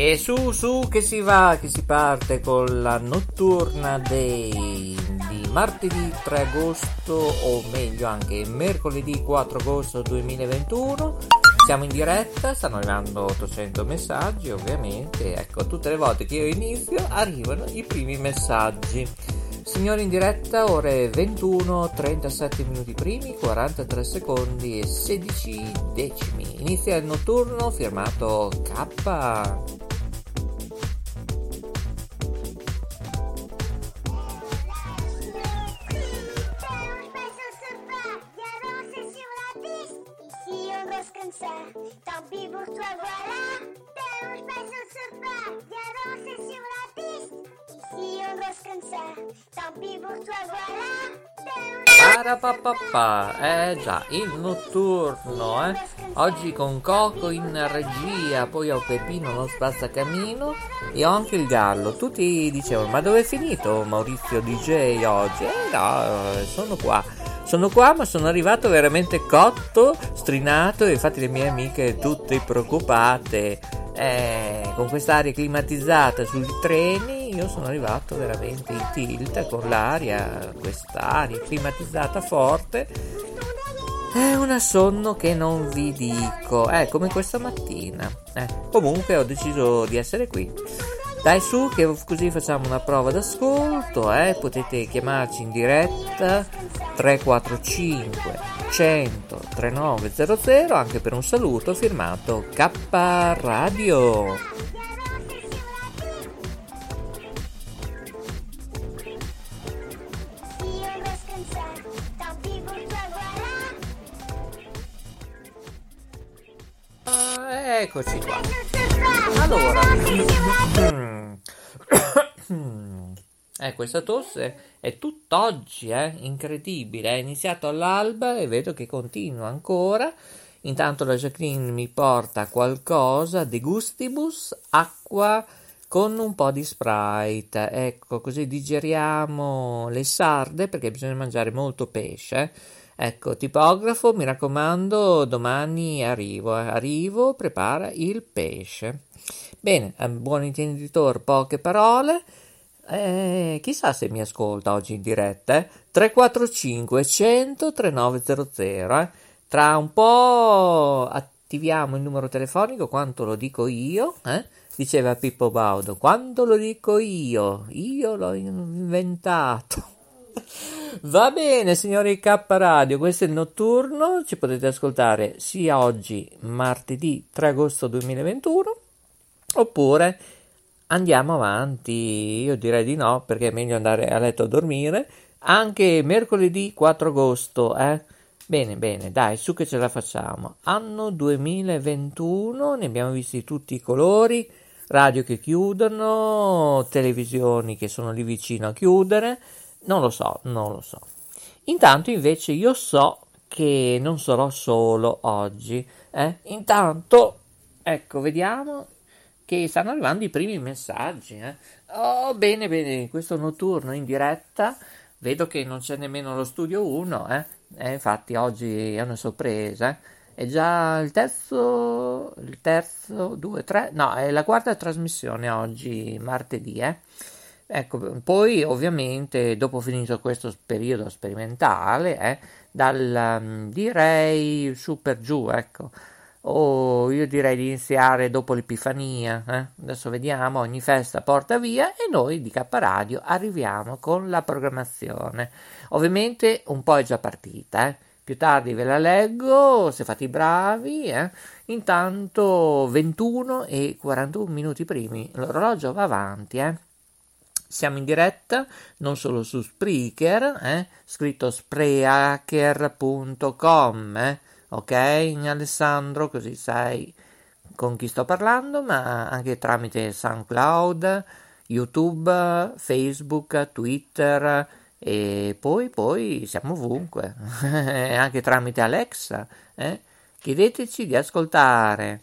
E su su che si va, che si parte con la notturna dei di martedì 3 agosto o meglio anche mercoledì 4 agosto 2021. Siamo in diretta, stanno arrivando 800 messaggi ovviamente, ecco tutte le volte che io inizio arrivano i primi messaggi. Signori in diretta, ore 21, 37 minuti primi, 43 secondi e 16 decimi. Inizia il notturno firmato K. vivo trabalhar, temos mais um sofá, Parapapapà, eh già, il notturno, eh. Oggi con Coco in regia, poi ho Peppino lo spazzacamino e ho anche il gallo. Tutti dicevano, ma dove è finito Maurizio DJ oggi? Eh no, sono qua. Sono qua, ma sono arrivato veramente cotto, strinato, e infatti le mie amiche tutte preoccupate. Eh, con quest'aria climatizzata sui treni, io sono arrivato veramente in tilt con l'aria, quest'aria climatizzata forte. È un sonno che non vi dico, è come questa mattina. Eh, comunque ho deciso di essere qui. Dai su che così facciamo una prova d'ascolto, eh? potete chiamarci in diretta 345 100 3900 anche per un saluto firmato K Radio. Eccoci qua. Allora, eh, questa tosse è tutt'oggi, eh? incredibile. È iniziato all'alba e vedo che continua ancora. Intanto la Jacqueline mi porta qualcosa de gustibus, acqua con un po' di sprite. Ecco, così digeriamo le sarde perché bisogna mangiare molto pesce. Ecco, tipografo, mi raccomando, domani arrivo. Eh. Arrivo, prepara il pesce. Bene, buon intenditor, poche parole. Eh, chissà se mi ascolta oggi in diretta. Eh? 345 100 3900. Eh? Tra un po' attiviamo il numero telefonico, quanto lo dico io. Eh? Diceva Pippo Baudo, quando lo dico io, io l'ho inventato. Va bene, signori K Radio, questo è il notturno. Ci potete ascoltare sia oggi, martedì 3 agosto 2021 Oppure andiamo avanti, io direi di no perché è meglio andare a letto a dormire. Anche mercoledì 4 agosto, eh? Bene, bene, dai, su che ce la facciamo. Anno 2021, ne abbiamo visti tutti i colori, radio che chiudono, televisioni che sono lì vicino a chiudere. Non lo so, non lo so. Intanto invece io so che non sarò solo oggi. Eh? Intanto, ecco, vediamo che stanno arrivando i primi messaggi. Eh. Oh, bene, bene, questo notturno in diretta. Vedo che non c'è nemmeno lo studio 1, eh. eh infatti oggi è una sorpresa. Eh. È già il terzo, il terzo, due, tre, no, è la quarta trasmissione oggi, martedì, eh. Ecco, poi ovviamente dopo finito questo periodo sperimentale, eh, dal um, direi su per giù, ecco. O io direi di iniziare dopo l'Epifania, eh? adesso vediamo, ogni festa porta via e noi di K Radio arriviamo con la programmazione. Ovviamente un po' è già partita, eh? più tardi ve la leggo se fate i bravi. Eh? Intanto 21 e 41 minuti primi, l'orologio va avanti. Eh? Siamo in diretta non solo su Spreaker, eh? scritto spreaker.com, eh? ok Alessandro, così sai con chi sto parlando, ma anche tramite SoundCloud, YouTube, Facebook, Twitter e poi, poi siamo ovunque, anche tramite Alexa. Eh? Chiedeteci di ascoltare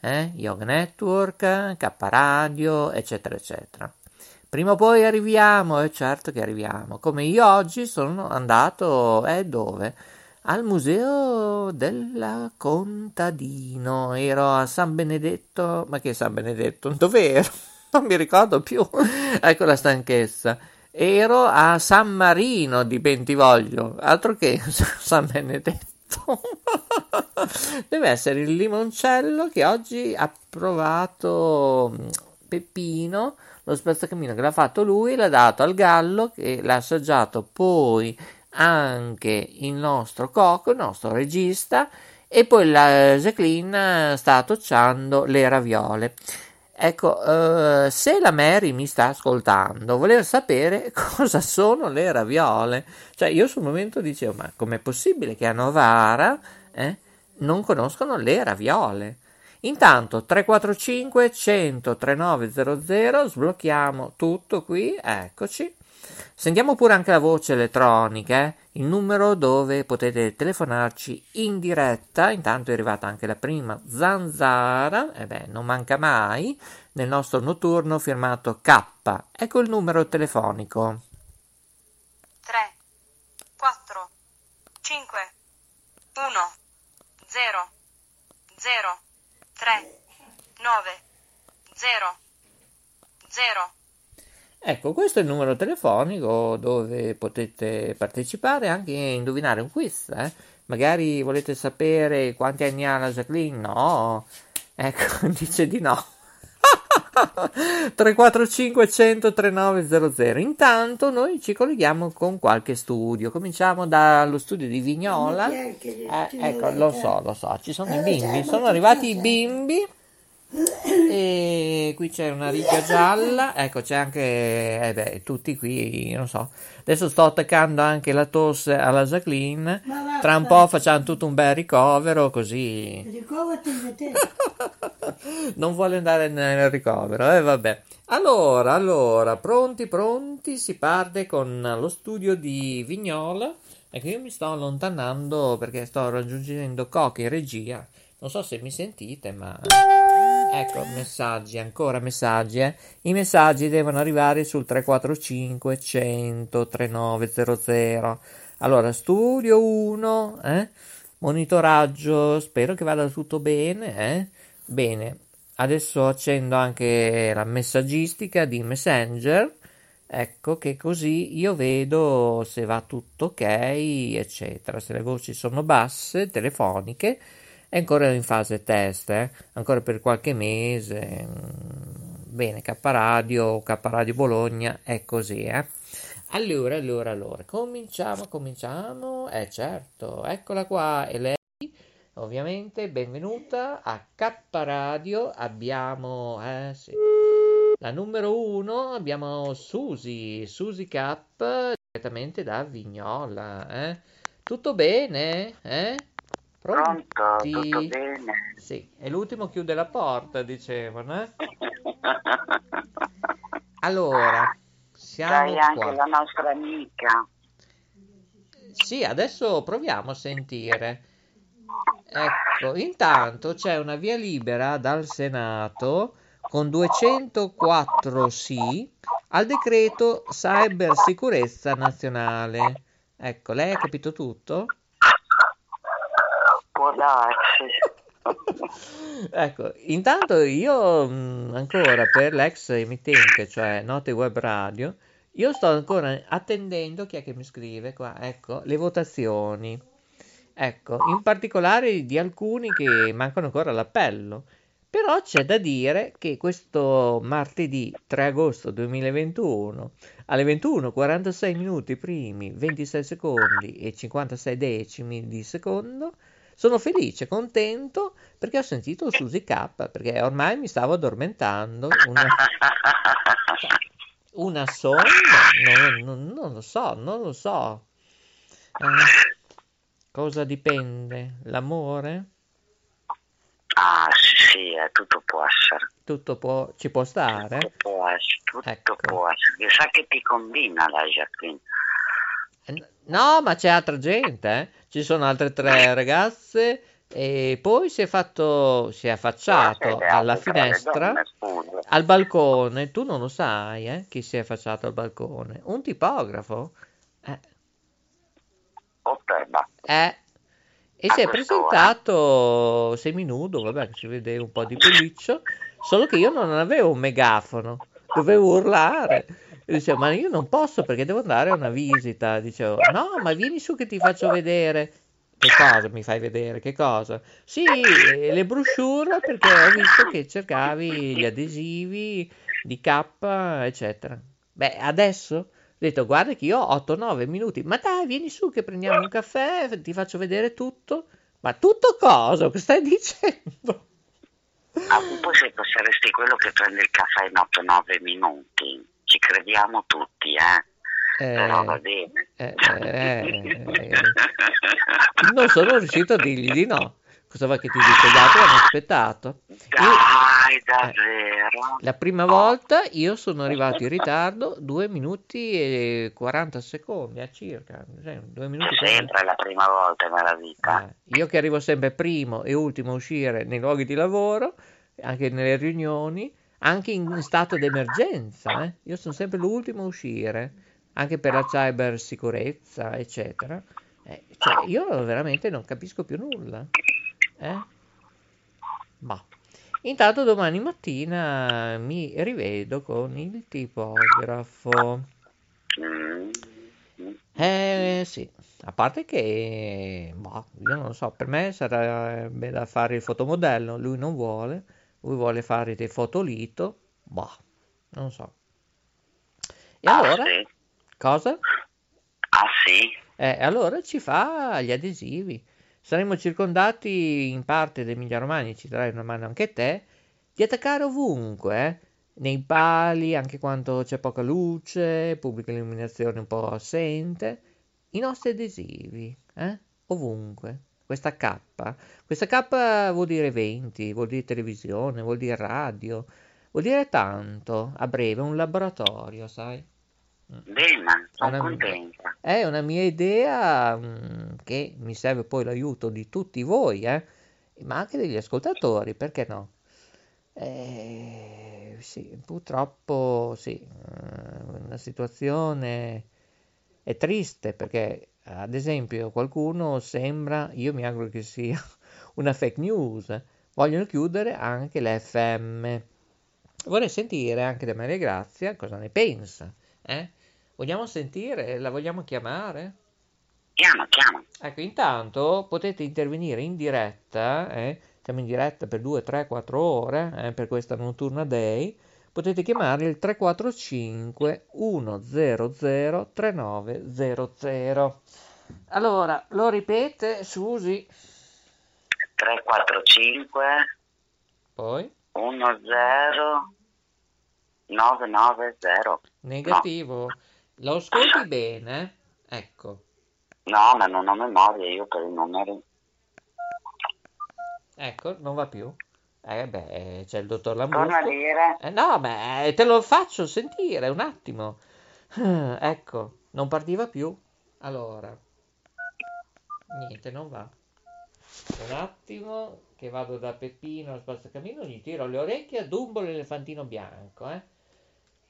eh? Yoga Network, K Radio, eccetera, eccetera. Prima o poi arriviamo, e eh, certo che arriviamo. Come io oggi sono andato, eh, dove? Al museo della Contadino. Ero a San Benedetto, ma che San Benedetto? Dove ero? Non mi ricordo più. ecco la stanchezza ero a San Marino di Bentivoglio, altro che San Benedetto. Deve essere il limoncello che oggi ha provato mm, Peppino, lo spazzacamino che l'ha fatto lui, l'ha dato al gallo che l'ha assaggiato poi anche il nostro cocco, il nostro regista, e poi la Jacqueline sta tocciando le raviole. Ecco, uh, se la Mary mi sta ascoltando, volevo sapere cosa sono le raviole. Cioè, io sul momento dicevo, ma com'è possibile che a Novara eh, non conoscono le raviole? Intanto 345 100 3900 sblocchiamo tutto qui, eccoci. Sentiamo pure anche la voce elettronica, eh? il numero dove potete telefonarci in diretta. Intanto è arrivata anche la prima zanzara, e eh beh, non manca mai, nel nostro notturno firmato K. Ecco il numero telefonico. 3, 4, 5, 1, 0, 0, 3, 9, 0, 0. Ecco, questo è il numero telefonico dove potete partecipare e anche indovinare un quiz. Eh? Magari volete sapere quanti anni ha la Jacqueline? No, ecco, dice di no. 345 100 3900 intanto noi ci colleghiamo con qualche studio cominciamo dallo studio di Vignola eh, ecco lo so lo so ci sono i bimbi sono arrivati i bimbi e qui c'è una riga gialla. Ecco c'è anche eh beh, tutti qui non so. Adesso sto attaccando anche la tosse alla Jacqueline. Tra un po' facciamo tutto un bel ricovero così. Non vuole andare nel ricovero eh vabbè. Allora allora pronti pronti si parte con lo studio di Vignola. Ecco io mi sto allontanando perché sto raggiungendo Coca in regia. Non so se mi sentite ma Ecco, messaggi, ancora messaggi. Eh? I messaggi devono arrivare sul 345 100 3900. Allora, studio 1, eh? monitoraggio, spero che vada tutto bene. Eh? Bene, adesso accendo anche la messaggistica di Messenger. Ecco che così io vedo se va tutto ok, eccetera. Se le voci sono basse, telefoniche è ancora in fase test, eh? ancora per qualche mese. Bene, K Radio, K Radio Bologna è così, eh? Allora, allora, allora, cominciamo, cominciamo. Eh certo, eccola qua, e lei, ovviamente, benvenuta a K Radio. Abbiamo, eh sì, la numero uno, abbiamo Susi, Susi K, direttamente da Vignola, eh? Tutto bene, eh? Pronto, tutto bene? Sì, e l'ultimo chiude la porta, dicevano, eh? allora, siamo Sai anche qua. la nostra amica. Sì, adesso proviamo a sentire. Ecco, intanto c'è una via libera dal Senato con 204 sì al decreto cybersicurezza nazionale. Ecco, lei ha capito tutto? Può darsi. ecco, intanto io mh, ancora per l'ex emittente, cioè Note Web Radio, io sto ancora attendendo chi è che mi scrive qua, ecco, le votazioni. Ecco, in particolare di alcuni che mancano ancora all'appello. Però c'è da dire che questo martedì 3 agosto 2021 alle 21, 46 minuti primi, 26 secondi e 56 decimi di secondo sono felice, contento perché ho sentito Susi K, perché ormai mi stavo addormentando. Una, una sonda? Non, non, non, lo so, non lo so. Eh, cosa dipende? L'amore? Ah, sì, eh, tutto può essere. Tutto può, ci può stare? Tutto può essere, tutto Ecco. può essere. Sa che ti combina la Jacqueline. No, ma c'è altra gente, eh? Ci sono altre tre ragazze e poi si è fatto, si è affacciato alla finestra, al balcone. Tu non lo sai, eh? Chi si è affacciato al balcone? Un tipografo. Eh, Otterba. eh. E si è presentato seminudo, vabbè, si vede un po' di pelliccio, solo che io non avevo un megafono, dovevo urlare. E dicevo, ma io non posso perché devo andare a una visita. Dicevo, no, ma vieni su che ti faccio vedere. Che cosa mi fai vedere? Che cosa? Sì, eh, le brochure perché ho visto che cercavi gli adesivi di K, eccetera. Beh, adesso ho detto, guarda che io ho 8-9 minuti. Ma dai, vieni su che prendiamo un caffè, ti faccio vedere tutto. Ma tutto cosa? Che stai dicendo? Ah, poi se saresti quello che prende il caffè in 8-9 minuti. Ci crediamo tutti, eh. Però va Eh, bene. eh, eh, eh, non sono riuscito a dirgli di no. Cosa vuoi che ti dica? Gli altri hanno aspettato. Dai, davvero? La prima volta io sono arrivato in ritardo 2 minuti e 40 secondi a circa. cioè, due minuti 40. Sempre la prima volta nella vita. Eh, io che arrivo sempre primo e ultimo a uscire nei luoghi di lavoro, anche nelle riunioni, anche in stato d'emergenza. eh. Io sono sempre l'ultimo a uscire, anche per la cybersicurezza, eccetera. Eh, cioè, io veramente non capisco più nulla. Eh? Ma. Intanto domani mattina mi rivedo con il tipografo. Eh sì, a parte che, boh, io non so, per me sarebbe da fare il fotomodello, lui non vuole, lui vuole fare dei fotolito, boh, non so. E Ah, allora, sì? cosa? Ah, sì? Eh, allora ci fa gli adesivi. Saremo circondati in parte dell'Emilia Romagna, ci darai una mano anche te, di attaccare ovunque, eh. Nei pali, anche quando c'è poca luce, pubblica illuminazione un po' assente, i nostri adesivi, eh? Ovunque. Questa K, questa K vuol dire 20, vuol dire televisione, vuol dire radio, vuol dire tanto. A breve, un laboratorio, sai? Bene, sono contenta. È una mia idea mm, che mi serve poi l'aiuto di tutti voi, eh, ma anche degli ascoltatori, perché no? Eh, sì, purtroppo sì, eh, la situazione è triste perché, ad esempio, qualcuno sembra, io mi auguro che sia una fake news, vogliono chiudere anche le FM. Vorrei sentire anche da Maria Grazia cosa ne pensa, eh? Vogliamo sentire? La vogliamo chiamare? Chiama, chiama. Ecco, intanto potete intervenire in diretta, eh? Siamo in diretta per 2, 3, 4 ore eh, per questa notturna day. Potete chiamare il 345 100 3900. Allora, lo ripete, Susi, 345 poi 10 990. negativo. Lo ascolti bene? Ecco, No, ma non ho memoria io per i numeri. ecco, non va più. Eh beh, c'è il dottor Torna a Lambrusco. dire. Eh, no, ma eh, te lo faccio sentire un attimo. Ah, Ecco, non partiva più. Allora, niente, non va. Un attimo che vado da Peppino al spazzacamino, gli tiro le orecchie a Dumbo l'elefantino bianco, eh.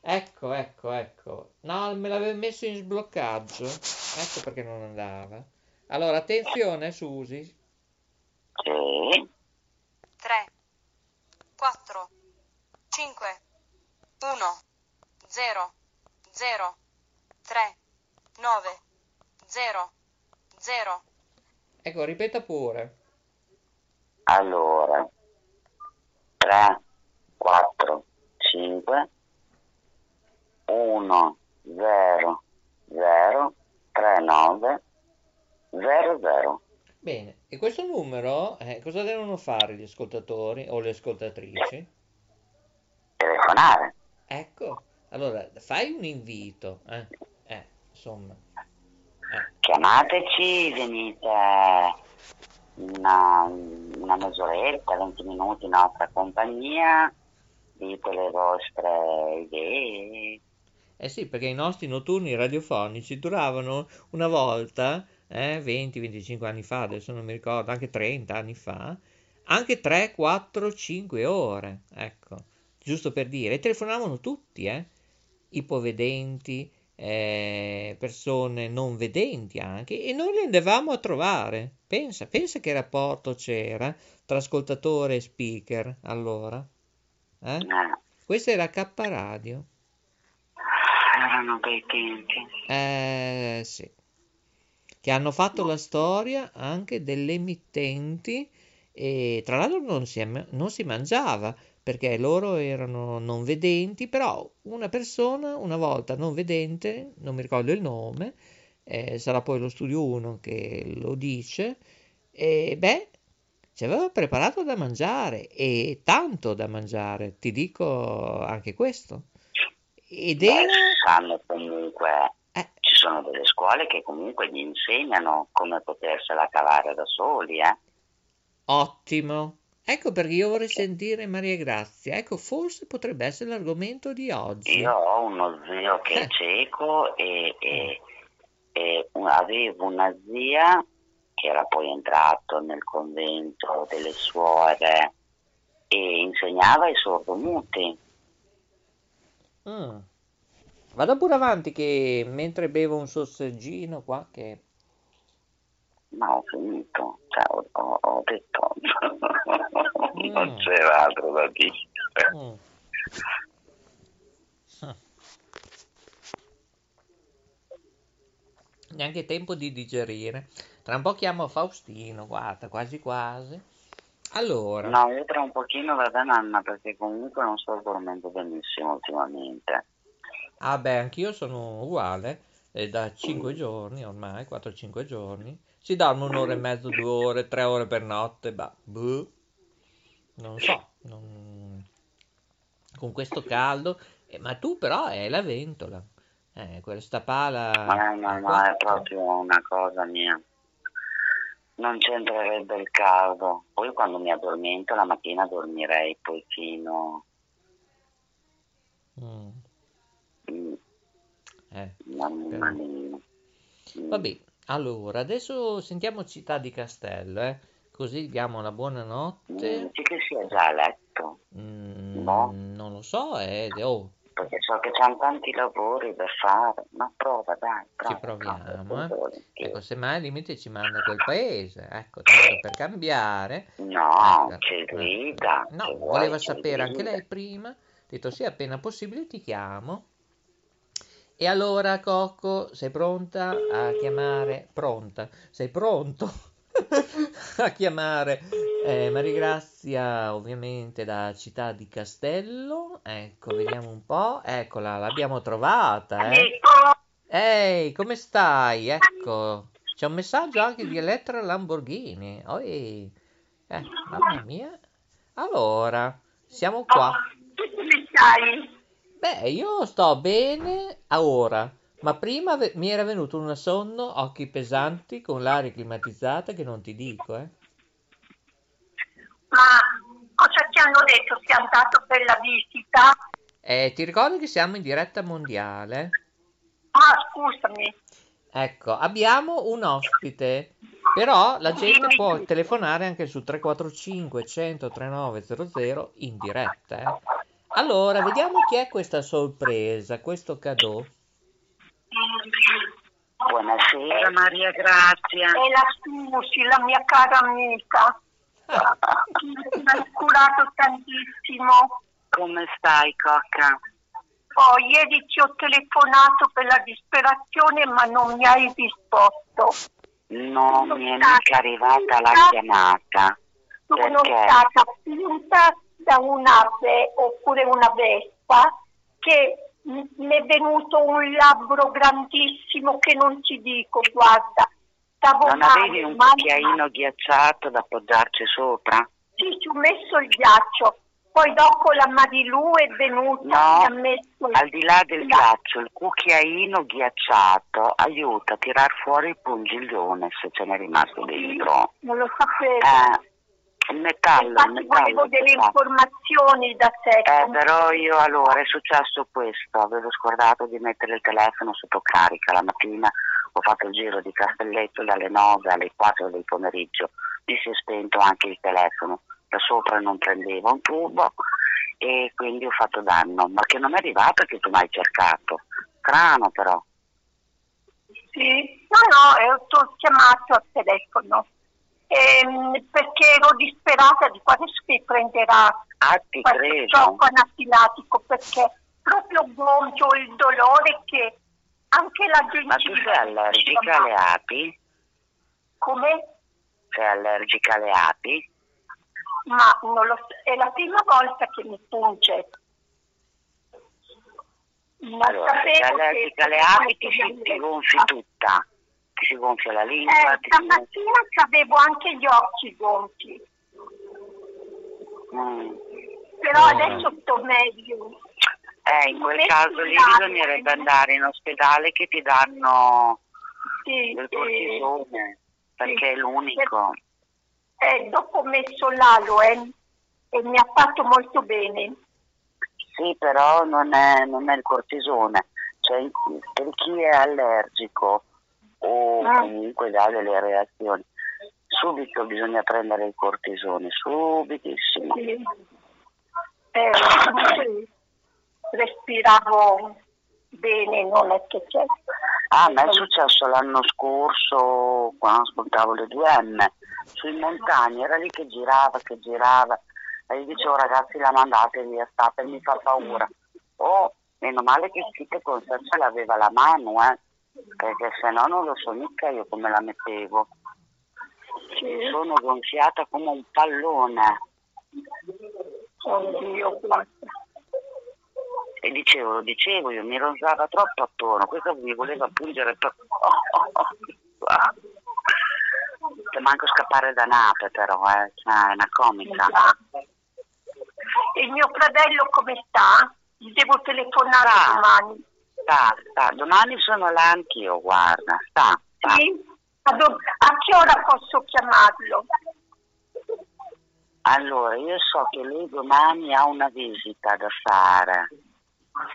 Ecco, ecco, ecco. No, me l'avevo messo in sbloccaggio. Ecco perché non andava. Allora, attenzione, Susi. Sì. 3, 4, 5, 1, 0, 0, 3, 9, 0, 0. Ecco ripeta pure. Allora, 3, 4, 5, 1, 0, 0, 3, 9, 0, 0. Bene, e questo numero, eh, cosa devono fare gli ascoltatori o le ascoltatrici? Telefonare. Ecco, allora fai un invito, eh, eh, insomma. Eh, Chiamateci, venite una, una mezz'oretta, 20 minuti in nostra compagnia, dite le vostre idee. Eh sì, perché i nostri notturni radiofonici duravano una volta, eh, 20-25 anni fa, adesso non mi ricordo, anche 30 anni fa, anche 3, 4, 5 ore, ecco, giusto per dire. E telefonavano tutti, eh, ipovedenti, eh, persone non vedenti anche, e noi li andavamo a trovare. Pensa, pensa che rapporto c'era tra ascoltatore e speaker allora. Eh? Questo era K Radio. erano bei tempi. Eh sì, che hanno fatto la storia anche delle emittenti e tra l'altro non si, non si mangiava perché loro erano non vedenti, però una persona una volta non vedente, non mi ricordo il nome, eh, sarà poi lo studio 1 che lo dice, e beh, ci aveva preparato da mangiare e tanto da mangiare, ti dico anche questo. Ed era... sanno comunque, sono delle scuole che comunque gli insegnano come potersela cavare da soli, eh. Ottimo. Ecco perché io vorrei sentire Maria Grazia. Ecco, forse potrebbe essere l'argomento di oggi. Io ho uno zio che è cieco e, e- e un- avevo una zia che era poi entrato nel convento delle suore e insegnava ai sordomuti. Mm. Vada pure avanti che mentre bevo un sorseggino qua che... Ma ho finito, cioè, ho, ho- detto non Mm. c'era altro da dire. Mm. Neanche tempo di digerire. Tra un po' chiamo Faustino, guarda, quasi quasi. Allora, No, io tra un pochino vado a nanna perché comunque non sto dormendo benissimo ultimamente. Ah beh, anch'io sono uguale, è da 5 giorni ormai, 4-5 giorni. Si dorme un'ora e mezzo, due ore, tre ore per notte, bah, boh. non so, non- con questo caldo, eh, ma tu però hai la ventola, eh, questa pala... Ma no, no, è proprio una cosa mia. Non c'entrerebbe il caldo. Poi quando mi addormento la mattina dormirei poi fino... Mm, eh. Mamma mia. Mm. Vabbè, allora, adesso sentiamo Città di Castello, eh, così diamo la Mm, buonanotte. Dici che sia già a letto, Mm, No. non lo so, eh, oh, perché so che c'hanno tanti lavori da fare. Ma prova, dai, ci prova. proviamo, prova, eh. Ecco, semmai al limite ci manda quel paese, ecco, tanto per cambiare. No, Ecco, c'è eh. grida. No, voleva sapere anche lei prima, ho detto sì, appena possibile ti chiamo. E allora, Cocco, sei pronta a chiamare? Pronta? Sei pronto a chiamare eh, Marigrazia, ovviamente da Città di Castello? Ecco, vediamo un po'. Eccola, l'abbiamo trovata, eh. Ehi, come stai? Ecco, c'è un messaggio anche di Elettra Lamborghini. Oi, eh, mamma mia. Allora, siamo qua. Come stai? Beh, io sto bene a ora, ma prima ve- mi era venuto un sonno, occhi pesanti, con l'aria climatizzata che non ti dico, eh. Ma cosa ti hanno detto? Sei andato per la visita? Eh, ti ricordi che siamo in diretta mondiale? Ah, scusami. Ecco, abbiamo un ospite, però la gente può telefonare anche su 345 100 3900 in diretta, eh. Allora, vediamo chi è questa sorpresa, questo cadeau. Buonasera Maria Grazia. È la Susi, la mia cara amica. Mi hai curato tantissimo. Come stai, Cocca? Oh, ieri ti ho telefonato per la disperazione ma non mi hai risposto. Non Sono mi è mica arrivata la chiamata. Sono Perché? stata spinta da un'ape oppure una vespa che mi è venuto un labbro grandissimo che non ti dico, guarda. Stavo Non male, avevi un cucchiaino ghiacciato da appoggiarci sopra? Sì, ci ho messo il ghiaccio. Poi dopo la Marilu è venuta No, e ha messo Al di là del la- ghiaccio, il cucchiaino ghiacciato aiuta a tirar fuori il pungiglione se ce n'è rimasto dentro. Non lo sapevo. Eh, metallo, Infatti metallo. volevo delle fa. informazioni da te. Eh, però io allora è successo questo, avevo scordato di mettere il telefono sotto carica la mattina, ho fatto il giro di Castelletto dalle 9 alle 4 del pomeriggio, mi si è spento anche il telefono, da sopra non prendeva un tubo e quindi ho fatto danno, ma che non è arrivato che tu mi hai cercato, strano però. Sì, no, no, eh, ti ho chiamato al telefono ehm, perché ero disperata di quando si prenderà Ah, credo. gioco anafilatico perché proprio gonfio il dolore che anche la gengiva... Ma tu sei allergica alle api? Come? Sei allergica alle api? Ma non lo so, è la prima volta che mi punge. Non Allora, se sei allergica alle api ti, ti gonfi tutta, ti si gonfia la lingua, Eh, ti si stamattina avevo anche gli occhi gonfi, Mm. però Oh. adesso sto meglio. Eh, in quel caso lì bisognerebbe andare in ospedale che ti danno Sì, del sì. cortisone, perché è l'unico. Eh, dopo ho messo l'aloe e mi ha fatto molto bene. Sì, però non è, non è il cortisone. Cioè, per chi è allergico o Ah. comunque dà delle reazioni, subito bisogna prendere il cortisone, subitissimo. Sì. Eh, respiravo bene, non è che c'è. Ah, a me è successo l'anno scorso quando ascoltavo le 2M sui montagni, era lì che girava, che girava e io dicevo ragazzi la mandate via, state, mi fa paura. Oh, meno male che Site con sé ce l'aveva la mano, eh, perché se no non lo so mica io come la mettevo. Sì. Sono gonfiata come un pallone Oddio, e dicevo, lo dicevo, io mi rosava troppo attorno, questo mi voleva pungere per... Che manco scappare da Nape però, eh, cioè, è una comica. E il mio fratello come sta? Gli devo telefonare Sta. domani. Sta, sta, domani sono là anch'io, guarda, sta, sta. Sì? A, do- a che ora posso chiamarlo? Allora, io so che lei domani ha una visita da fare.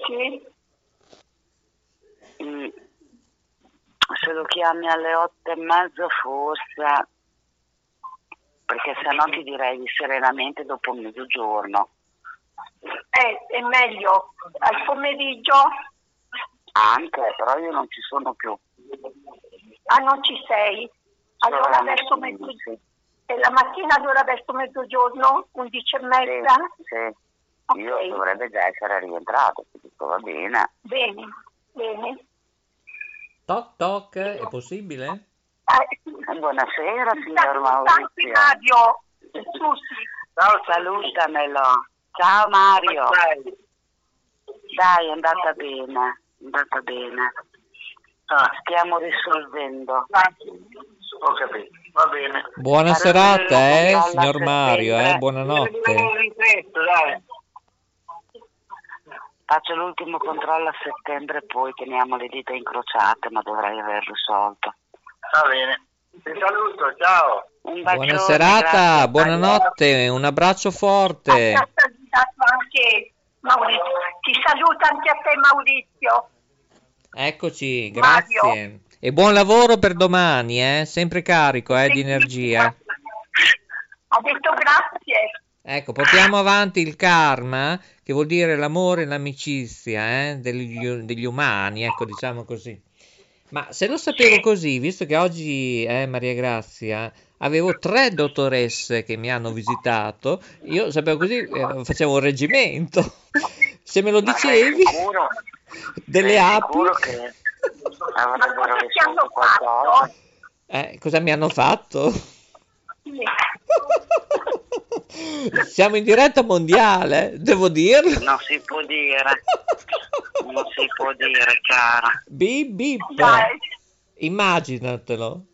Sì? Mm. Se lo chiami alle otto e mezza forse, perché se no ti direi serenamente dopo mezzogiorno. Eh, è meglio al pomeriggio? Anche, però io non ci sono più. Ah, non ci sei? Allora Solo la verso mattina, mezzo... sì. E la mattina allora verso mezzogiorno? Undici e Sì, mezza? sì. Io Ok. dovrebbe già essere rientrato, dico va bene. Bene, bene. Toc toc, è possibile? Eh, Buonasera signor Maurizio. Mario. Sì. Ciao, salutamelo. Ciao Mario. Dai, è andata bene, andata bene. Stiamo risolvendo. Ho capito, va bene. Buona serata, eh, signor Mario, eh, buonanotte. Faccio l'ultimo controllo a settembre, poi teniamo le dita incrociate, ma dovrei aver risolto. Va bene. Ti saluto, ciao. Un bacione, Buona serata, grazie, buonanotte, un abbraccio forte. Ha salutato anche Maurizio. Ti saluta anche a te Maurizio. Eccoci, Mario. grazie. E buon lavoro per domani, eh, sempre carico, eh, di energia. Ha detto grazie. Ecco, portiamo avanti il karma, che vuol dire l'amore e l'amicizia eh, degli, degli umani, ecco, diciamo così. Ma se lo sapevo così, visto che oggi, eh, Maria Grazia, avevo tre dottoresse che mi hanno visitato, io sapevo così, eh, facevo un reggimento. Se me lo dicevi, sicuro? delle api. che Ma avrebbero cosa ti hanno risolto qualcosa? fatto? Eh, cosa mi hanno fatto? Siamo in diretta mondiale, devo dirlo. Non si può dire. Non si può dire, cara. Bip bip. Dai, Immaginatelo.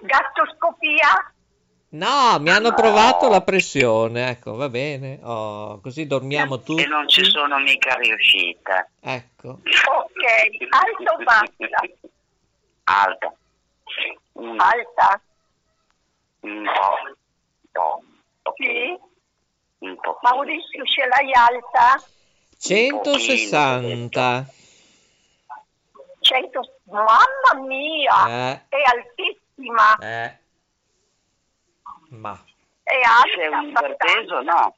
gattoscopia? No, mi hanno No. provato la pressione, ecco, va bene. Oh, così dormiamo tutti. E non ci sono mica riuscite. Ecco. Ok, alta o bassa? Alta. Un, Alta, un po'. Un po'. ok, sì. Un po'. Maurizio ce l'hai alta? 160. 100, mamma mia, Eh, è altissima, eh. Ma è C'è alta. un iperteso? No.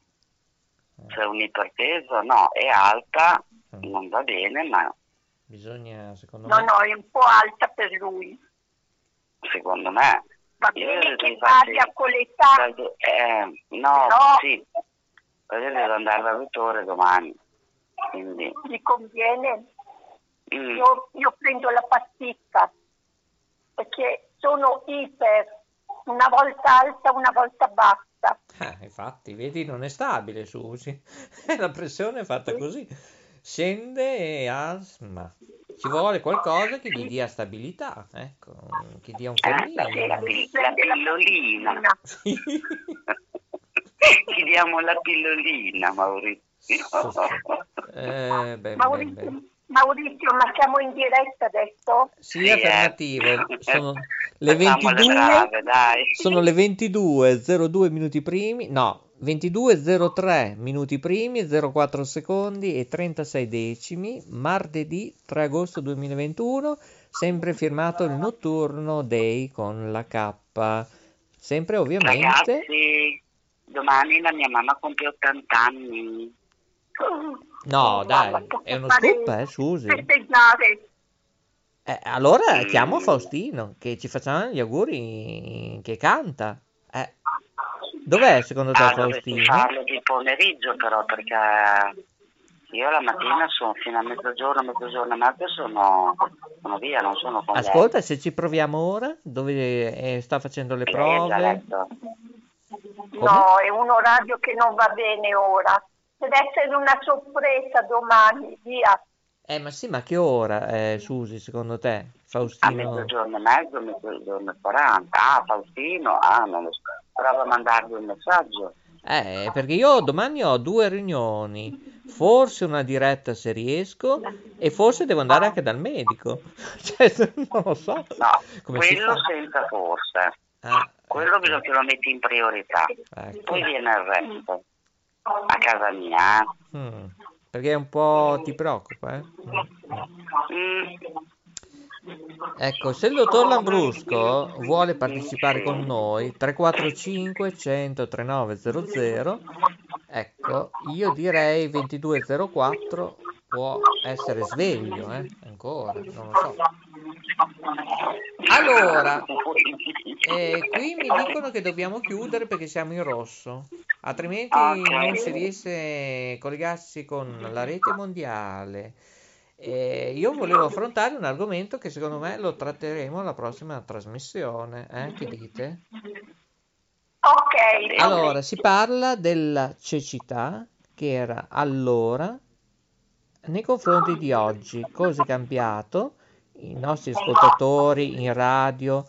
C'è un iperteso? No. È alta, non va bene, ma bisogna, secondo No, me... no, è un po' alta per lui. secondo me... Va Io bene devo che infatti- varia con l'età. Eh, no, No. sì. Io devo andare dal dottore domani. Quindi... Gli conviene. mm, Io, io prendo la pasticca perché sono iper, una volta alta, una volta bassa. Eh, infatti, vedi, non è stabile, Susi. La pressione è fatta così. Scende e asma. Ci vuole qualcosa che gli dia stabilità, ecco, che dia un eh, la, cammino. la pi- la pillolina. Sì. Ti diamo la pillolina, Maurizio. Eh, beh, beh, Maurizio, beh. Maurizio, ma siamo in diretta adesso? Sì, Sì, eh. affermativo. Sono le Facciamo 22. brave, dai. Sono le 22.02 minuti primi, no, 22.03 minuti primi, 04 secondi e 36 decimi, martedì 3 agosto 2021, sempre firmato il notturno Day con la K. Sempre ovviamente... Ragazzi, domani la mia mamma compie 80 anni. No, dai, Guarda, è uno scoop, eh, Susi. Festeggiare. Eh, allora chiamo Faustino, che ci facciamo gli auguri, che canta. Eh, dov'è secondo te Ah, Faustino? farlo di pomeriggio però perché io la mattina sono fino a mezzogiorno, mezzogiorno e mezzo sono, sono via, non sono con lei. Ascolta, se ci proviamo ora, dove eh, sta facendo le Lei prove? No, è un orario che non va bene ora. Deve essere una sorpresa domani, via. Eh, ma sì, ma che ora, eh, Susi, secondo te? A Faustino? mezzogiorno e mezzo, mezzogiorno e 40. Ah, Faustino, ah, non lo so. Prova a mandargli un messaggio. Eh, perché io domani ho due riunioni, forse una diretta se riesco, e forse devo andare anche dal medico. Cioè, non lo so. No, Come quello senza forse. Ah, Quello ecco, bisogna che lo metti in priorità. ecco. Poi viene il resto. A casa mia. eh. Mm, perché un po' ti preoccupa, eh? Mm. Ecco, se il dottor Lambrusco vuole partecipare con noi, 345 100 3900, ecco, io direi 2204 può essere sveglio, eh? Ancora, non lo so. Allora, eh, qui mi dicono che dobbiamo chiudere perché siamo in rosso, altrimenti non si riesce a collegarsi con la rete mondiale. Eh, io volevo affrontare un argomento che secondo me lo tratteremo alla prossima trasmissione, eh? Che dite? Ok. Allora, si parla della cecità che era allora nei confronti di oggi. Cosa è cambiato? I nostri ascoltatori in radio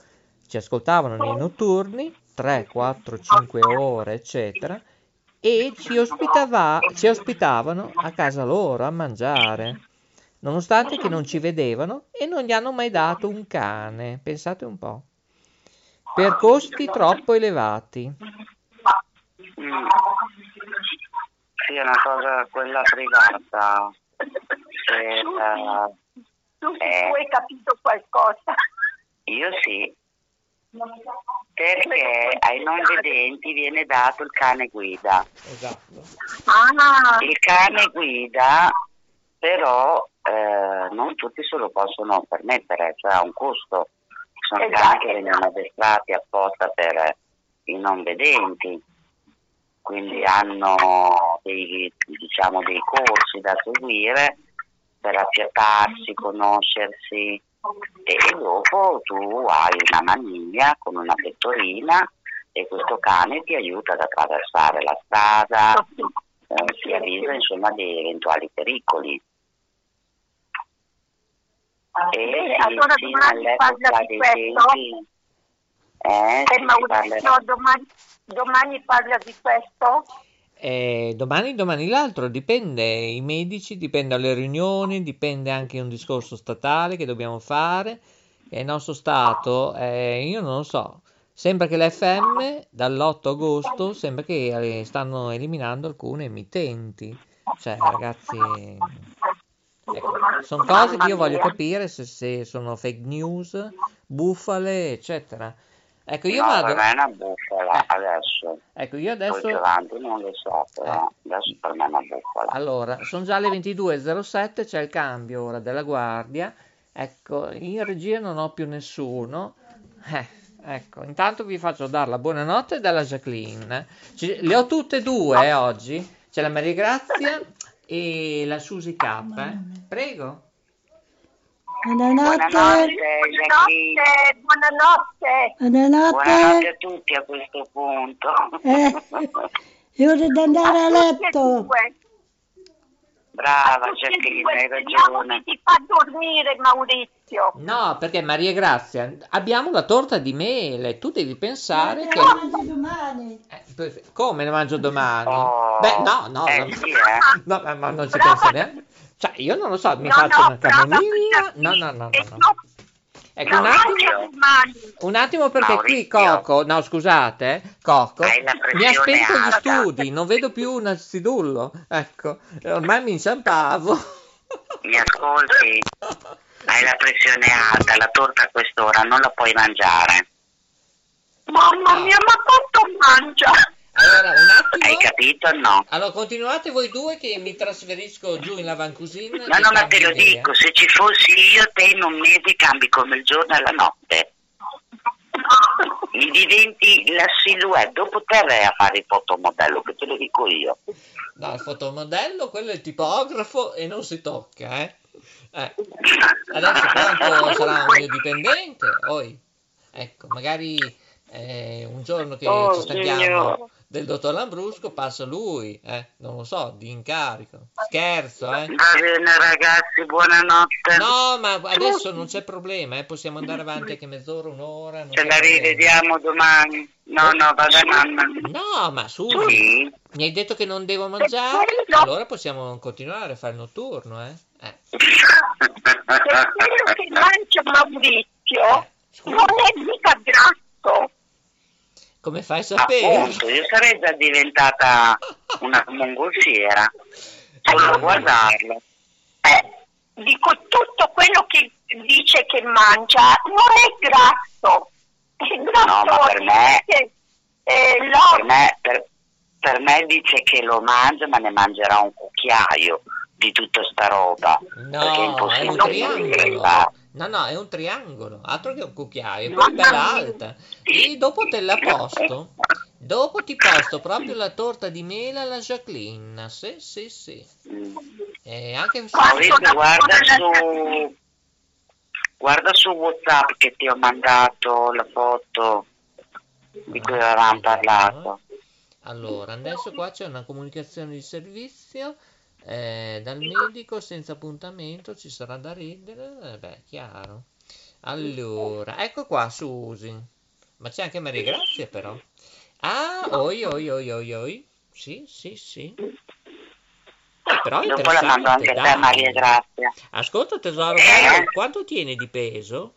ci ascoltavano nei notturni, 3, 4, 5 ore, eccetera, e ci, ospitava- ci ospitavano a casa loro a mangiare, nonostante che non ci vedevano e non gli hanno mai dato un cane. Pensate un po'. Per costi troppo elevati. Mm. Sì, è una cosa quella privata. Eh, Tu Eh. tu hai capito qualcosa? io sì, perché ai non vedenti viene dato il cane guida. Esatto. Ah, Il cane guida, però, eh, non tutti se lo possono permettere, cioè ha un costo. Ci sono Esatto. cani che vengono addestrati apposta per i non vedenti, quindi hanno dei, diciamo, dei corsi da seguire per affiatarsi, conoscersi e dopo tu hai una maniglia con una pettorina e questo cane ti aiuta ad attraversare la strada, eh, ti avvisa insomma di eventuali pericoli. E Bene, sì, allora sì, domani parla di questo? eh, Eh, Maurizio, domani, domani parla di questo? Eh, domani, domani l'altro, dipende i medici, dipende dalle riunioni, dipende anche un discorso statale che dobbiamo fare. E il nostro Stato, eh, io non lo so, sembra che l'FM dall'8 agosto sembra che eh, stanno eliminando alcune emittenti. Cioè, ragazzi, ecco, sono cose che io voglio capire se, se sono fake news, bufale, eccetera. Ecco, io no, vado. per me è una bufala Eh. adesso. Ecco, io adesso. avanti non lo so, però adesso per me è una bufala. Allora, sono già le 22.07, c'è il cambio ora della guardia. Ecco, in regia non ho più nessuno. Eh, ecco, intanto vi faccio dare la buonanotte dalla Jacqueline. Ci- le ho tutte e due eh, oggi. C'è la Maria Grazia e la Susi K. eh. Prego. Buonanotte. Buonanotte, buonanotte. Buonanotte Buonanotte. a tutti a questo punto. Eh, è ora di andare a letto. Brava due. hai ragione. ti fa dormire Maurizio. No, perché Maria Grazia, abbiamo la torta di mele. Tu devi pensare Eh, che. la mangi domani. Eh, come la mangio domani? Oh, Beh, no, no, eh no. sì, eh. No, ma, ma non ci Brava. pensa neanche. Cioè, io non lo so, mi No, faccio no, una camomilla. No, no, no, no, no. no, Ecco, un attimo, un attimo perché qui Maurizio. Coco, no scusate, eh, Coco, mi ha spento gli studi, non vedo più un astidullo. Ecco, ormai mi inciampavo. Mi ascolti? Hai la pressione alta, la torta a quest'ora non la puoi mangiare. Mamma mia, ma quanto mangia? Allora, un attimo. Hai capito o no? Allora, continuate voi due che mi trasferisco giù in lavandcucina. No, no, ma te lo idea. dico, se ci fossi io, te in un mese cambi come il giorno e la notte. Mi diventi la silhouette, dopo te vai a fare il fotomodello, che te lo dico io. No, il fotomodello, quello è il tipografo e non si tocca, eh. Eh, Adesso quanto sarà un mio dipendente? Poi, ecco, magari eh, un giorno che Oh, ci stanchiamo signore. Del dottor Lambrusco passa lui, eh, non lo so, di incarico. Scherzo, eh. Va bene ragazzi, buonanotte. No, ma adesso non c'è problema, eh, possiamo andare avanti anche mezz'ora, un'ora. Ce la rivediamo domani. No, no, vado a nanna. No, ma su, Sì. mi hai detto che non devo mangiare, allora possiamo continuare a fare il notturno, eh. eh. Per quello che mangia Maurizio Eh, scusa. non è mica grasso. Come fai sapere? Appunto, io sarei già diventata una mongolfiera. Solo a guardarlo. Eh, dico tutto quello che dice che mangia non è grasso. È grasso No, ma per me- invece, eh, Per me, per, per me dice che lo mangia, ma ne mangerà un cucchiaio di tutta sta roba. perché è No, è No, no, è un triangolo, altro che un cucchiaio, poi bella alta. E dopo te la posto. Dopo ti posto proprio la torta di mela alla Jacqueline. Sì, sì, sì. Mm. E anche su... Maurizio, guarda su, guarda su WhatsApp che ti ho mandato la foto di cui avevamo parlato. Allora, adesso qua c'è una comunicazione di servizio eh, dal medico senza appuntamento, ci sarà da ridere, eh, beh, chiaro. Allora, ecco qua Susi, ma c'è anche Maria Grazia però. Ah, oi oi oi oi oi, sì, sì, sì. Eh, però è Dopo la mando anche te, interessante, Maria dai. Grazia. Ascolta tesoro, Eh? quanto tieni di peso?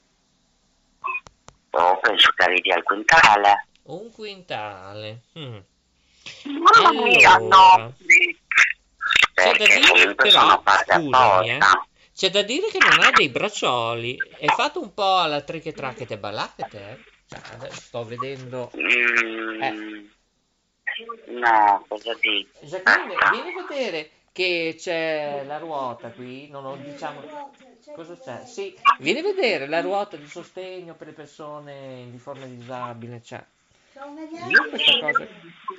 Oh, penso che arrivi al quintale. Un quintale. Mm. Mamma mia, Allora. no. C'è da dire però, scusami, eh, c'è da dire che non ha dei braccioli. È fatto un po' alla triche tracchete balacchete, eh? Cioè, sto vedendo... Mm, Eh. No, cosa dici? Aspetta. vieni a vedere che c'è la ruota qui, non lo diciamo... Cosa c'è? Sì, vieni a vedere la ruota di sostegno per le persone di forma disabile, cioè... Io questa cosa...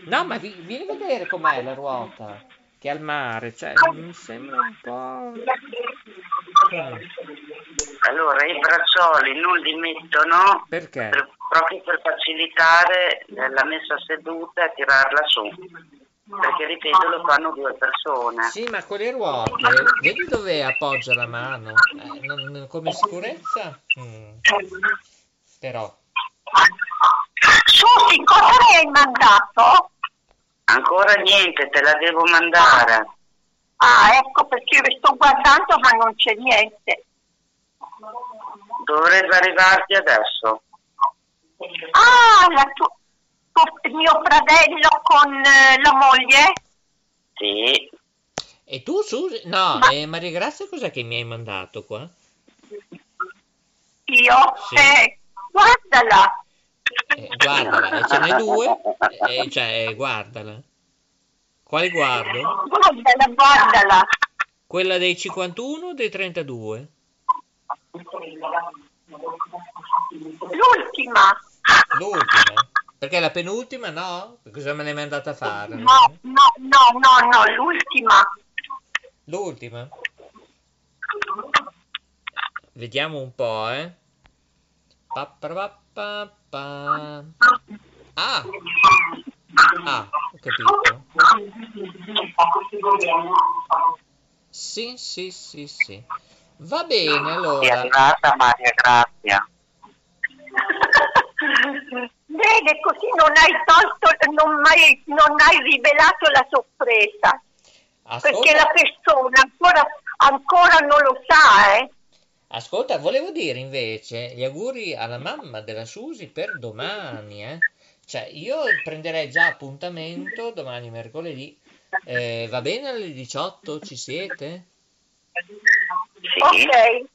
No, ma vi- vieni a vedere com'è la ruota, che al mare, cioè, mi sembra un po'... Mm. Allora, i braccioli non li mettono Perché? per- proprio per facilitare la messa seduta e tirarla su. Perché, ripeto, lo fanno due persone. Sì, ma con le ruote, vedi dove appoggia la mano? Eh, non- come sicurezza? Mm. Però, Susi, cosa mi hai mandato? Ancora niente, te la devo mandare. Ah, ecco perché io sto guardando ma non c'è niente. Dovrebbe arrivarti adesso. Ah, la tu- tuo- mio fratello con eh, la moglie? Sì, e tu, Susi? No, eh, Maria Grazia, cos'è che mi hai mandato qua? Io? Sì. Eh, guardala. Eh, guardala, e ce n'è due? Eh, cioè, eh, guardala. Quale guardo? Guardala, guardala. Quella dei 51 o dei 32? L'ultima. L'ultima. Perché la penultima no? Cosa me l'hai mandata a fare? No, no, no, no, no, l'ultima. L'ultima? Vediamo un po', eh. Pa, pa, pa, pa. Ah! Ah, ho capito. Sì, sì, sì, sì. Va bene, è allora. arrivata Maria Grazia. Vede, così non hai tolto, non, mai, non hai rivelato la sorpresa. Perché la persona ancora, ancora non lo sa, eh. Ascolta, volevo dire invece gli auguri alla mamma della Susi per domani, eh. Cioè, io prenderei già appuntamento domani mercoledì. Eh, va bene alle 18? Ci siete? Sì, Ok,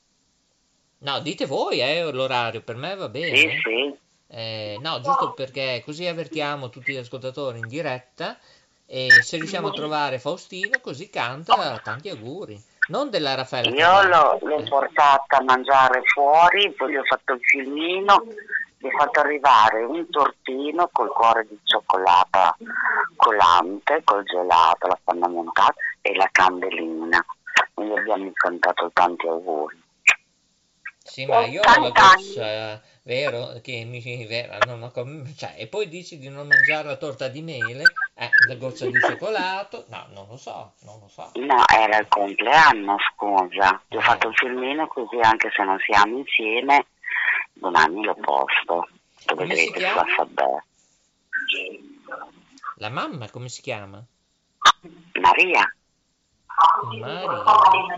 No, dite voi, eh, l'orario, per me va bene. sì, sì. Eh, no, giusto perché così avvertiamo tutti gli ascoltatori in diretta e se riusciamo a trovare Faustino così canta tanti auguri. Non della Raffaella Io l'ho, l'ho portata a mangiare fuori, poi gli ho fatto il filmino, gli ho fatto arrivare un tortino col cuore di cioccolata collante, col gelato, la panna montata e la candelina. Gli abbiamo cantato tanti auguri. Sì, ma io ho la goccia, vero, che mi vero, non ho cioè, e poi dici di non mangiare la torta di mele, eh, la goccia di cioccolato, no, non lo so, non lo so. No, era il compleanno, scusa. Gli ho Eh. fatto il filmino così anche se non siamo insieme, domani lo posto. Lo Come vedrete sulla Sabè. La mamma come si chiama? Maria, Maria.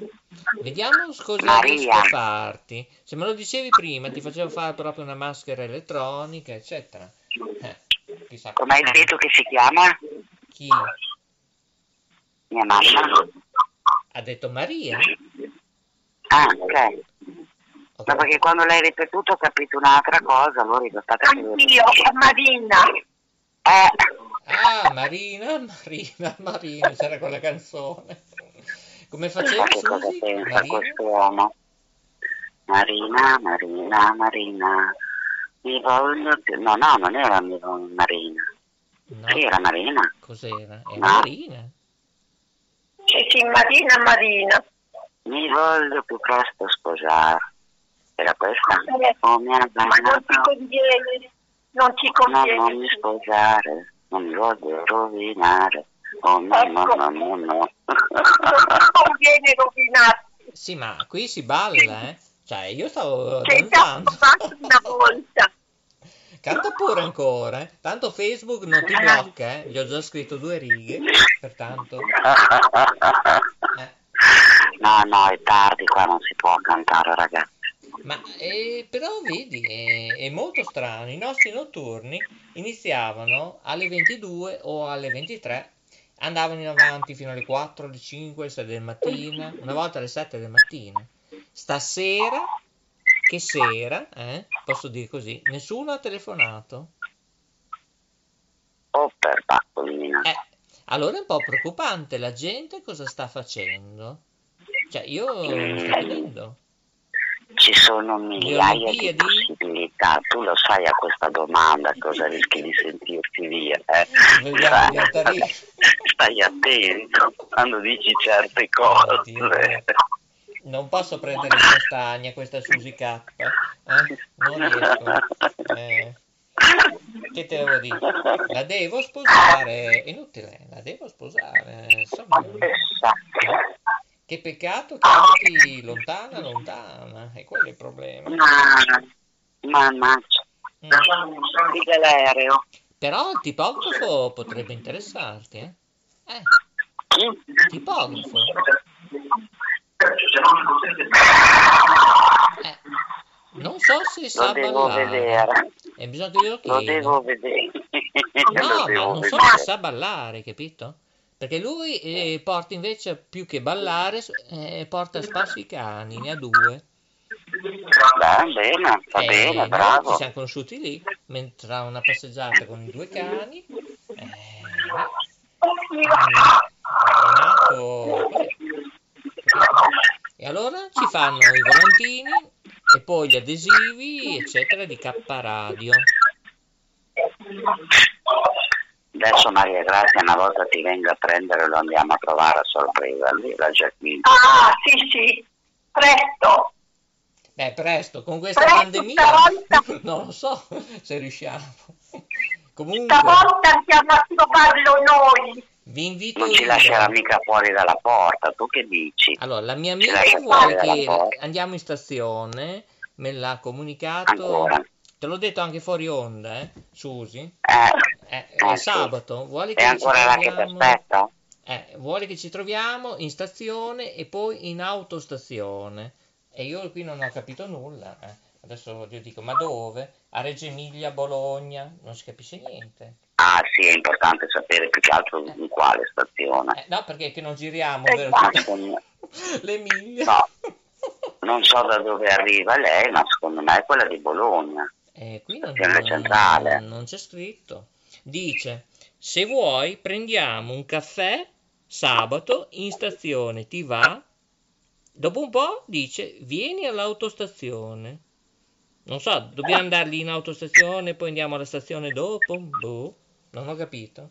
Vediamo cosa Maria. riesco a farti. Se me lo dicevi prima, ti facevo fare proprio una maschera elettronica, eccetera. Eh, chissà come hai detto che si chiama? chi Mia mamma? ha detto Maria. Ah, ok. Ok. Ma perché quando l'hai ripetuto ho capito un'altra cosa, allora che devo- anch'io, Marina. Eh, Ah, Marina, Marina, Marina, c'era quella canzone. Come faceva che cosa Susi? pensa Marina? quest'uomo. Marina, Marina, Marina. Mi voglio più... No, no, non era mi voglio- Marina. No, Sì, era Marina. cos'era? È No. Marina. Sì, sì, Marina, Marina. Mi voglio più presto sposare. Era questa? Eh, Oh mia Ma non ti conviene, non ti no, non conviene. mi sposare, non mi voglio rovinare. Oh no, no, no, no, no. Non ti conviene rovinarti. Sì, ma qui si balla, eh? Cioè, io stavo già danzando. fatto una volta. Canta pure ancora, eh. Tanto Facebook non ti blocca, eh. Gli ho già scritto due righe, pertanto... eh. No, no, è tardi, qua non si può cantare, ragazzi. Ma eh, però vedi, è, è molto strano, i nostri notturni iniziavano alle 22 o alle 23, andavano in avanti fino alle 4, alle 5, alle 6 del mattino, una volta alle 7 del mattino. Stasera, che sera, eh, posso dire così, nessuno ha telefonato. Oh, per baccolina. Eh, allora è un po' preoccupante, la gente cosa sta facendo? Cioè, io mi sto chiedendo. Ci sono migliaia di possibilità. Tu lo sai a questa domanda cosa rischi di sentirti dire. Eh? Diventa ri- Stai attento quando dici certe cose. Non posso prendere in castagna questa Susi K. Eh? Non riesco. Eh, che te devo dire? La devo sposare. È inutile, la devo sposare. Insomma, che peccato che abiti lontana, lontana. E quello è il problema. Ma, mannaggia. Di dell'aereo. Però il tipografo potrebbe interessarti, eh? Eh, Eh, non so se Lo sa devo ballare. vedere. E bisogna che glielo Lo devo vedere. No, Lo ma devo non so se sa ballare, capito? Perché lui eh, porta invece più che ballare, eh, porta a spasso i cani, ne ha due. Beh, bene, va Eh, bene, bravo. Ci siamo conosciuti lì, mentre a una passeggiata con i due cani. Eh, è nato. E allora ci fanno i volantini e poi gli adesivi, eccetera, di K Radio. Adesso Maria Grazia una volta ti venga a prendere lo andiamo a trovare a sorpresa lì, la Giacchina. Ah, sì, sì, presto. Beh, presto, con questa Presto, pandemia stavolta. non lo so se riusciamo. Comunque, Stavolta andiamo a trovarlo noi. Vi invito Non ci lascerà mica fuori dalla porta, tu che dici? Allora, la mia amica vuole che andiamo in stazione, me l'ha comunicato. Ancora? Te l'ho detto anche fuori onda, eh, Susi. Eh, Eh, eh, sabato, vuole che troviamo-? Eh, vuole che ci troviamo in stazione e poi in autostazione. E io qui non ho capito nulla. eh. Adesso io dico, ma dove? A Reggio Emilia, Bologna? Non si capisce niente. Ah sì, è importante sapere più che altro in quale stazione. Eh, no, perché che non giriamo, Eh, vero? Secondo- l'Emilia. No, non so da dove arriva lei, ma secondo me è quella di Bologna. Eh, qui non, centrale. non c'è scritto. Dice, se vuoi prendiamo un caffè sabato in stazione, ti va? Dopo un po' dice, vieni all'autostazione. Non so, dobbiamo andare lì in autostazione, poi andiamo alla stazione dopo? Boh, non ho capito.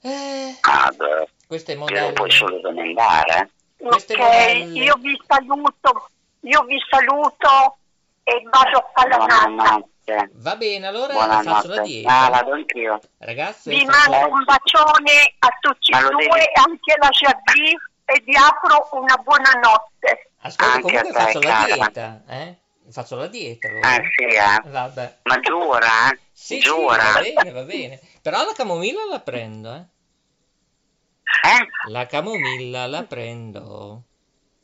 Eh, Ah, beh, questo è modello. puoi solo domandare. Queste Ok, io vi saluto, io vi saluto e vado a fare la nata. Buonanotte. Va bene, allora faccio la Buonanotte. dieta. Ah, vado anch'io. Ragazzi, Vi mando un bacione a tutti e due, devi- anche alla Jadì, e vi apro una buonanotte. Ascolta, Anche comunque te, faccio la cara. dieta, eh? Faccio la dieta allora. Ah sì, eh? Vabbè. Ma giura? eh? Sì, sì, giura? va bene, va bene. Però la camomilla la prendo, eh? Eh? La camomilla la prendo.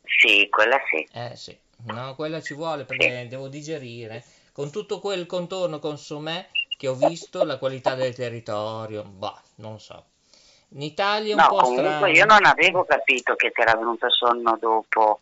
Sì, quella sì. Eh sì, no, quella ci vuole perché devo digerire. Con tutto quel contorno consomè che ho visto, la qualità del territorio, bah, non so. In Italia è un No, po' comunque strano. io non avevo capito che ti era venuto sonno dopo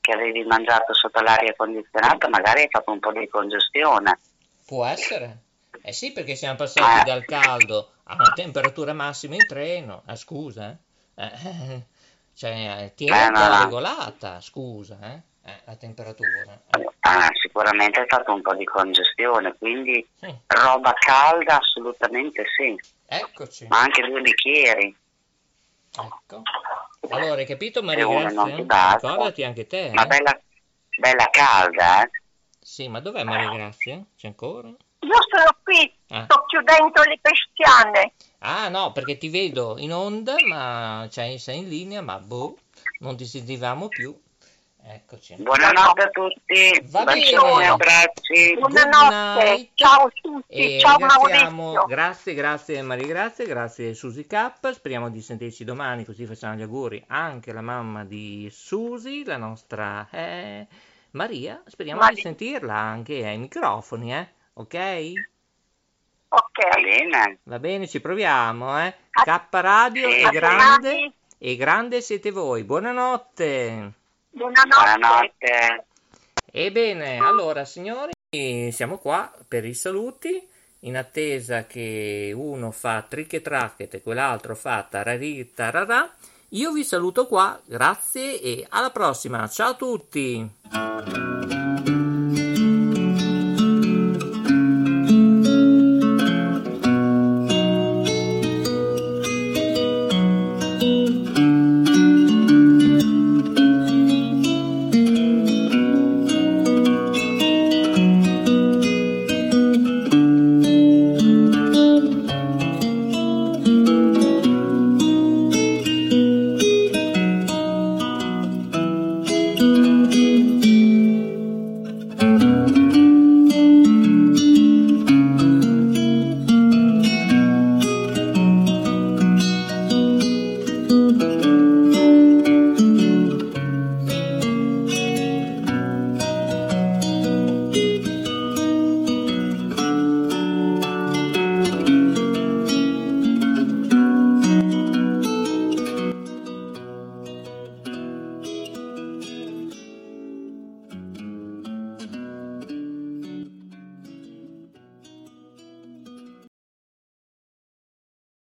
che avevi mangiato sotto l'aria condizionata, magari hai fatto un po' di congestione. Può essere. Eh sì, perché siamo passati Eh. dal caldo a una temperatura massima in treno. Ah, scusa, eh? Eh, cioè, tieni un no, regolata, scusa, eh? La temperatura. Ah, sicuramente hai fatto un po' di congestione, quindi sì. roba calda assolutamente sì, Eccoci, ma anche due bicchieri. ecco. Allora, hai capito, Maria Grazia? Ricordati anche te, Ma eh? bella, bella calda, eh? Sì, ma dov'è Maria Grazia? C'è ancora? Io sono qui, Ah. sto chiudendo le persiane. Ah, no, perché ti vedo in onda, ma cioè, sei in linea, ma boh, non ti sentivamo più. Eccoci. Buonanotte a tutti, Va bene. abbracci. Buonanotte, ciao a tutti, E ciao Maurizio. grazie, grazie Maria Grazia, grazie Susi K, speriamo di sentirci domani così facciamo gli auguri anche alla mamma di Susi, la nostra eh, Maria, speriamo Maria. di sentirla anche ai microfoni, eh? Ok? Ok, Va bene. Va bene, ci proviamo, eh? K Radio Sì. è grande e grande siete voi, buonanotte! buonanotte. Buonanotte. Ebbene, allora signori, siamo qua per i saluti, in attesa che uno fa trick e tracket e quell'altro fa tararì tararà. Io vi saluto qua, grazie e alla prossima, ciao a tutti!